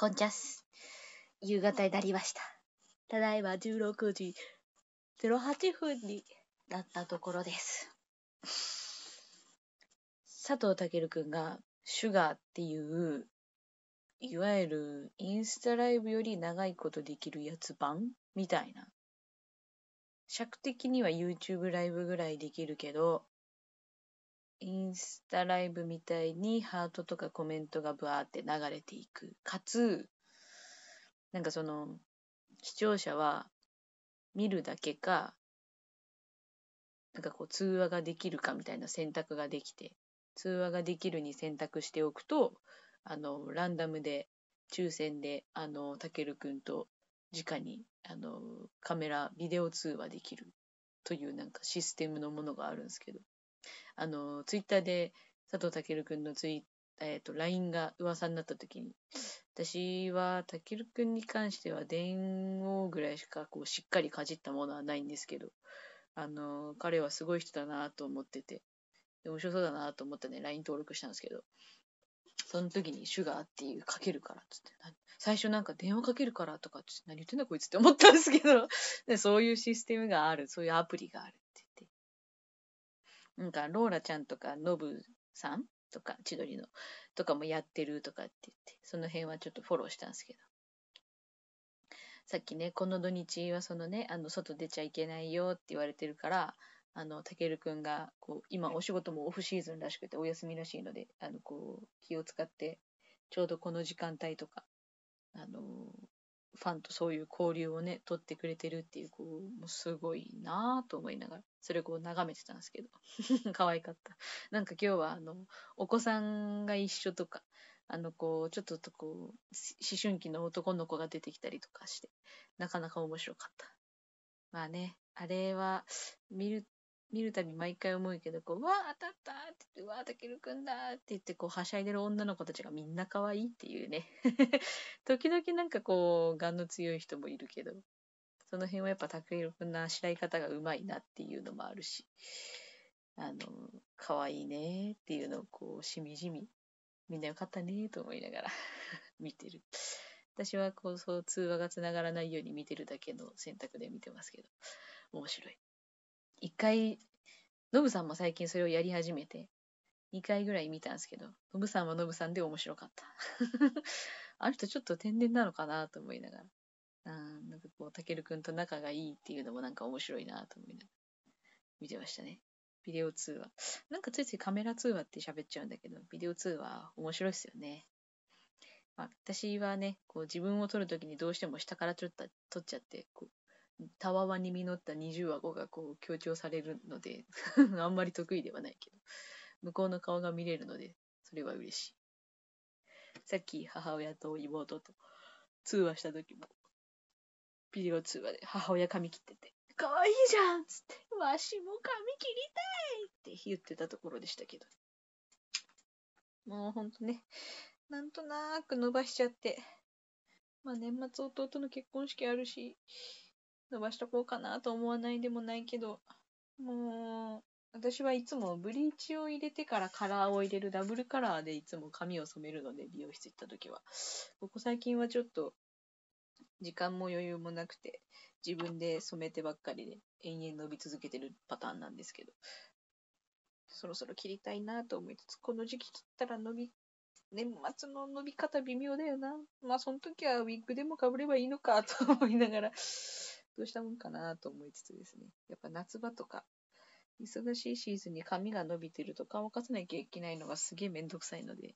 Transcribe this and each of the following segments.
こんちゃす。夕方になりました。ただいま16時08分になったところです。佐藤健くんが、シュガーっていう、いわゆるインスタライブより長いことできるやつ版みたいな。尺的には YouTube ライブぐらいできるけど、インスタライブみたいにハートとかコメントがブワーって流れていく。かつ、なんかその、視聴者は見るだけか、なんかこう通話ができるかみたいな選択ができて、通話ができるに選択しておくと、あの、ランダムで、抽選で、あの、たけるくんと直に、あの、カメラ、ビデオ通話できるというなんかシステムのものがあるんですけど、あの、ツイッターで佐藤健くんのツイえっ、と、LINE が噂になった時に、私は、たけるくんに関しては、電話ぐらいしか、こう、しっかりかじったものはないんですけど、あの、彼はすごい人だなと思ってて、面白そうだなと思ってね、LINE 登録したんですけど、その時に、シュガーっていうかけるからっつって、最初なんか電話かけるからとか、何言ってんだこいつって思ったんですけど、そういうシステムがある、そういうアプリがある。なんか、ローラちゃんとか、ノブさんとか、千鳥の、とかもやってるとかって言って、その辺はちょっとフォローしたんですけど。さっきね、この土日はそのね、あの、外出ちゃいけないよって言われてるから、あの、たけるくんが、こう、今お仕事もオフシーズンらしくてお休みらしいので、あの、こう、気を使って、ちょうどこの時間帯とか、あの、ファンとそういう交流をね、取ってくれてるっていう、こう、もうすごいなぁと思いながら、それをこう眺めてたんですけど、可愛かった。なんか今日は、あの、お子さんが一緒とか、あの、こう、ちょっととこう、思春期の男の子が出てきたりとかして、なかなか面白かった。まあね、あれは、見る、見るたび毎回思うけど、こう、わあ、当たったって言って、わあ、たけるくんだって言って、こう、はしゃいでる女の子たちがみんな可愛いっていうね。時々なんかこう、ガンの強い人もいるけど、その辺はやっぱたけるくんのあしらい方がうまいなっていうのもあるし、あの、可愛いねっていうのをこう、しみじみ、みんなよかったねと思いながら 見てる。私はこう、そう、通話がつながらないように見てるだけの選択で見てますけど、面白い。一回、ノブさんも最近それをやり始めて、二回ぐらい見たんですけど、ノブさんはノブさんで面白かった。あの人ちょっと天然なのかなと思いながら。あーなんかこう、たけるくんと仲がいいっていうのもなんか面白いなと思いながら見てましたね。ビデオ通話。なんかついついカメラ通話って喋っちゃうんだけど、ビデオ通話面白いですよね。まあ、私はね、こう自分を撮るときにどうしても下から撮った撮っちゃって、こうたわわに実った二重顎がこう強調されるので、あんまり得意ではないけど、向こうの顔が見れるので、それは嬉しい。さっき母親と妹と通話した時も、ビデオ通話で母親髪切ってて、可愛いじゃんっつって、わしも髪切りたいって言ってたところでしたけど。もうほんとね、なんとなく伸ばしちゃって、まあ年末弟の結婚式あるし、伸ばしとこうかなと思わないでもないけど、もう、私はいつもブリーチを入れてからカラーを入れるダブルカラーでいつも髪を染めるので、美容室行った時は。ここ最近はちょっと、時間も余裕もなくて、自分で染めてばっかりで、延々伸び続けてるパターンなんですけど、そろそろ切りたいなと思いつつ、この時期切ったら伸び、年末の伸び方微妙だよな。まあ、その時はウィッグでも被ればいいのかと思いながら、どうしたもんかなと思いつつですね。やっぱ夏場とか、忙しいシーズンに髪が伸びてると乾かさなきゃいけないのがすげえめんどくさいので、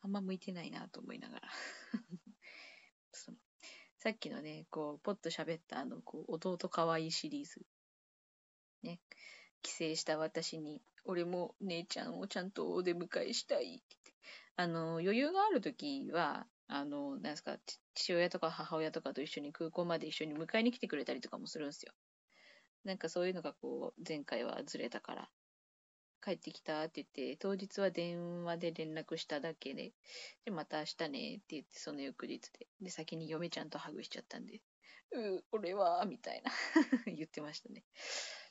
あんま向いてないなと思いながら。そのさっきのね、こう、ポッと喋ったあの、こう、弟かわいいシリーズ。ね。帰省した私に、俺も姉ちゃんをちゃんとお出迎えしたいって。あの、余裕があるときは、あの、なんですか、父親とか母親とかと一緒に空港まで一緒に迎えに来てくれたりとかもするんですよ。なんかそういうのがこう、前回はずれたから、帰ってきたって言って、当日は電話で連絡しただけで、で、また明日ねって言って、その翌日で。で、先に嫁ちゃんとハグしちゃったんで、う俺は、みたいな 言ってましたね。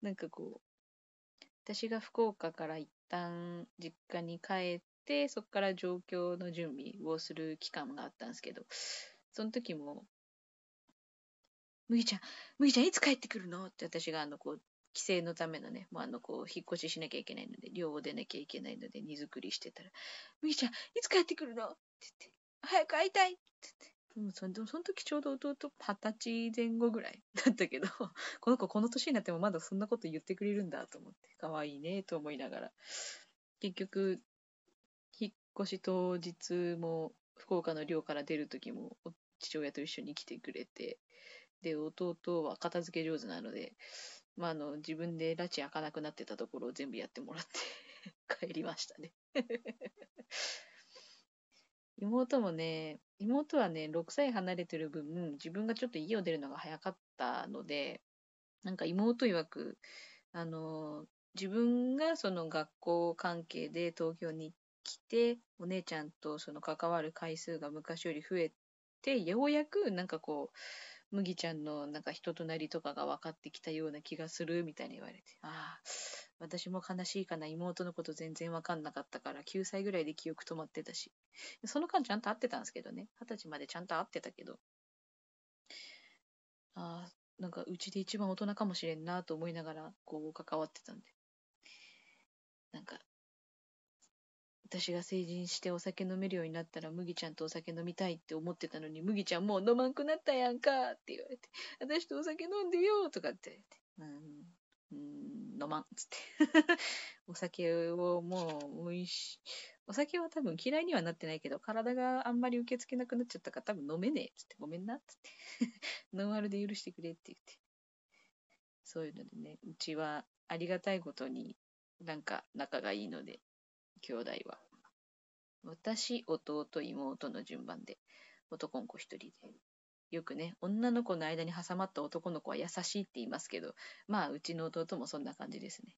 なんかこう、私が福岡から一旦実家に帰って、そこから状況の準備をする期間があったんですけど、その時も、麦ちゃん、麦ちゃんいつ帰ってくるの？って私があの、こう、帰省のためのね、もうあの、こう、引っ越ししなきゃいけないので、寮を出なきゃいけないので、荷造りしてたら、麦ちゃん、いつ帰ってくるの？って言って、早く会いたい！って言って。もその時ちょうど弟二十歳前後ぐらい だったけど、この子この年になってもまだそんなこと言ってくれるんだと思って、可愛いねと思いながら、結局、越し当日も福岡の寮から出る時も父親と一緒に来てくれて、で、弟は片付け上手なので、まあ、あの、自分で拉致開かなくなってたところを全部やってもらって 帰りましたね。妹もね、妹はね、6歳離れてる分、自分がちょっと家を出るのが早かったので、なんか妹曰く、あの、自分がその学校関係で東京に行っ来て、お姉ちゃんとその関わる回数が昔より増えて、ようやくなんかこう、麦ちゃんのなんか人となりとかが分かってきたような気がするみたいに言われて、ああ、私も悲しいかな、妹のこと全然わかんなかったから、9歳ぐらいで記憶止まってたし。その間ちゃんと会ってたんですけどね。二十歳までちゃんと会ってたけど。ああ、なんかうちで一番大人かもしれんなと思いながら、こう関わってたんで。なんか、私が成人してお酒飲めるようになったら麦ちゃんとお酒飲みたいって思ってたのに麦ちゃんもう飲まんくなったやんかって言われて私とお酒飲んでよとかって言われて、うん、うん、飲まんっ、つって お酒をもう、美味しい。お酒は多分嫌いにはなってないけど、体があんまり受け付けなくなっちゃったから多分飲めねえっ、つって、ごめんなっ、つって。ノンアルで許してくれって言って。そういうのでね、うちはありがたいことになんか仲がいいので、兄弟は。私、弟、妹の順番で、男の子一人でよくね、女の子の間に挟まった男の子は優しいって言いますけど、まあ、うちの弟もそんな感じですね。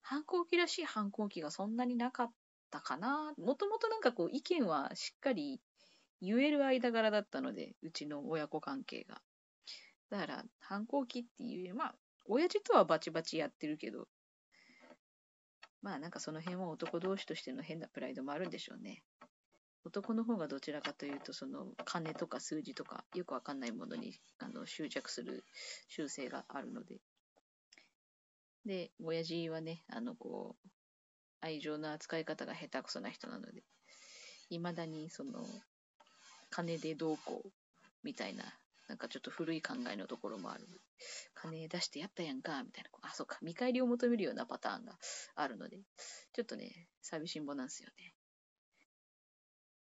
反抗期らしい反抗期がそんなになかったかな。もともとなんかこう、意見はしっかり言える間柄だったので、うちの親子関係が。だから、反抗期っていう、まあ、親父とはバチバチやってるけど、まあなんかその辺は男同士としての変なプライドもあるんでしょうね。男の方がどちらかというと、その金とか数字とかよくわかんないものにあの執着する習性があるので。で、親父はね、あのこう、愛情の扱い方が下手くそな人なので、未だにその、金でどうこうみたいな、なんかちょっと古い考えのところもある。金出してやったやんか、みたいな。あ、そうか、見返りを求めるようなパターンがあるので、ちょっとね、寂しんぼなんですよね。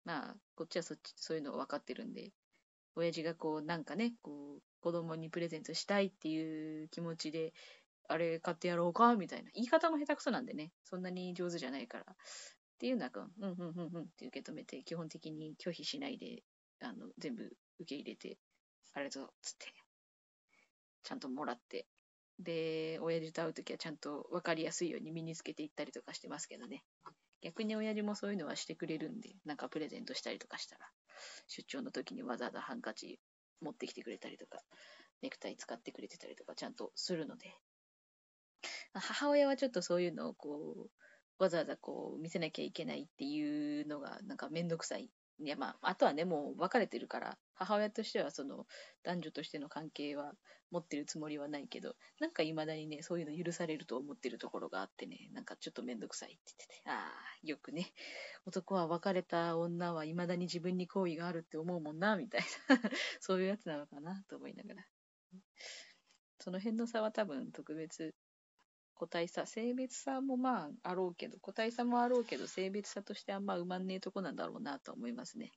まあ、こっちはそっち、そういうの分かってるんで、親父がこう、なんかね、こう、子供にプレゼントしたいっていう気持ちで、あれ買ってやろうかみたいな。言い方も下手くそなんでね、そんなに上手じゃないから。っていうのは、うん、うん、うん、うんって受け止めて、基本的に拒否しないで、あの、全部受け入れて、ありがとう、つって、ちゃんともらって、で、親父と会うときはちゃんと分かりやすいように身につけていったりとかしてますけどね。逆に親父もそういうのはしてくれるんで、なんかプレゼントしたりとかしたら、出張の時にわざわざハンカチ持ってきてくれたりとか、ネクタイ使ってくれてたりとかちゃんとするので、母親はちょっとそういうのをこう、わざわざこう見せなきゃいけないっていうのがなんかめんどくさいいやまあ、あとはね、もう別れてるから、母親としてはその男女としての関係は持ってるつもりはないけど、なんか未だにね、そういうの許されると思ってるところがあってね、なんかちょっとめんどくさいって言ってて、ああ、よくね、男は別れた女は未だに自分に好意があるって思うもんな、みたいな、そういうやつなのかなと思いながら。その辺の差は多分特別個体差、性別差もまああろうけど、個体差もあろうけど、性別差としてあんま埋まんねえとこなんだろうなと思いますね。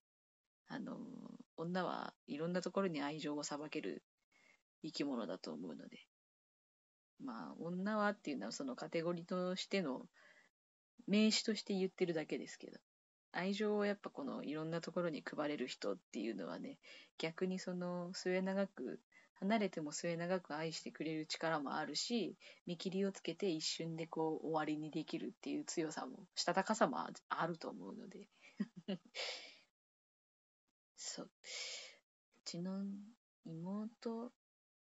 あの、女はいろんなところに愛情をさばける生き物だと思うので。まあ、女はっていうのはそのカテゴリーとしての名詞として言ってるだけですけど。愛情をやっぱこのいろんなところに配れる人っていうのはね、逆にその末永く離れても末永く愛してくれる力もあるし、見切りをつけて一瞬でこう終わりにできるっていう強さも、したたかさもあると思うので。そう。うちの妹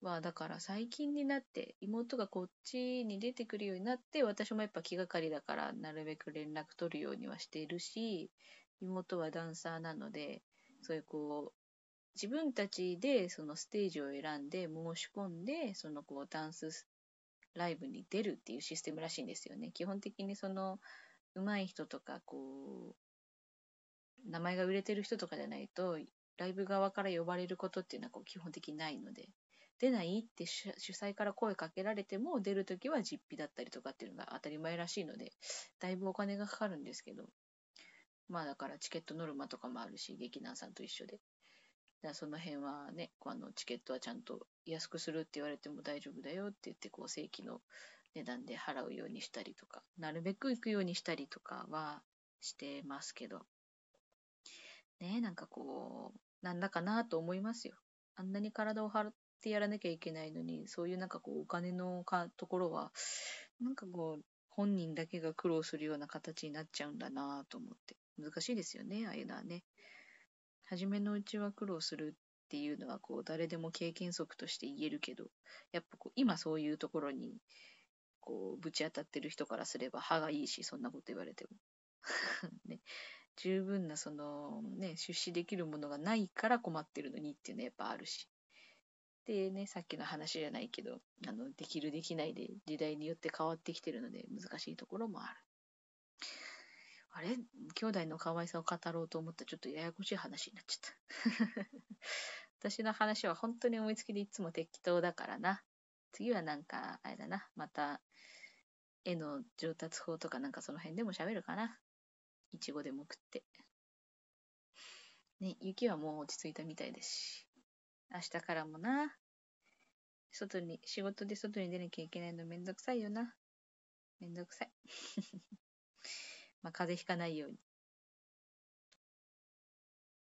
は、だから最近になって、妹がこっちに出てくるようになって、私もやっぱ気がかりだから、なるべく連絡取るようにはしているし、妹はダンサーなので、そういうこう、自分たちでそのステージを選んで申し込んで、そのこうダンスライブに出るっていうシステムらしいんですよね。基本的にその上手い人とか、こう、名前が売れてる人とかじゃないと、ライブ側から呼ばれることっていうのはこう基本的にないので、出ないって主主催から声かけられても、出るときは実費だったりとかっていうのが当たり前らしいので、だいぶお金がかかるんですけど、まあだからチケットノルマとかもあるし、劇団さんと一緒で。だからその辺はね、あのチケットはちゃんと安くするって言われても大丈夫だよって言って、こう正規の値段で払うようにしたりとか、なるべく行くようにしたりとかはしてますけど、ねなんかこう、なんだかなと思いますよ。あんなに体を張ってやらなきゃいけないのに、そういうなんかこう、お金のかところは、なんかこう、本人だけが苦労するような形になっちゃうんだなと思って。難しいですよね、ああいうのはね。初めのうちは苦労するっていうのは、こう、誰でも経験則として言えるけど、やっぱこう、今そういうところに、こう、ぶち当たってる人からすれば歯がいいし、そんなこと言われても。ね。十分なそのね、出資できるものがないから困ってるのにっていうのはやっぱあるし。でね、さっきの話じゃないけど、あの、できるできないで時代によって変わってきてるので難しいところもある。あれ？兄弟の可愛さを語ろうと思ったちょっとややこしい話になっちゃった。私の話は本当に思いつきでいつも適当だからな。次はなんか、あれだな、また、絵の上達法とかなんかその辺でも喋るかな。いちごでも食って。ね、雪はもう落ち着いたみたいですし。明日からもな。外に、仕事で外に出なきゃいけないのめんどくさいよな。めんどくさい。まあ、風邪ひかないように。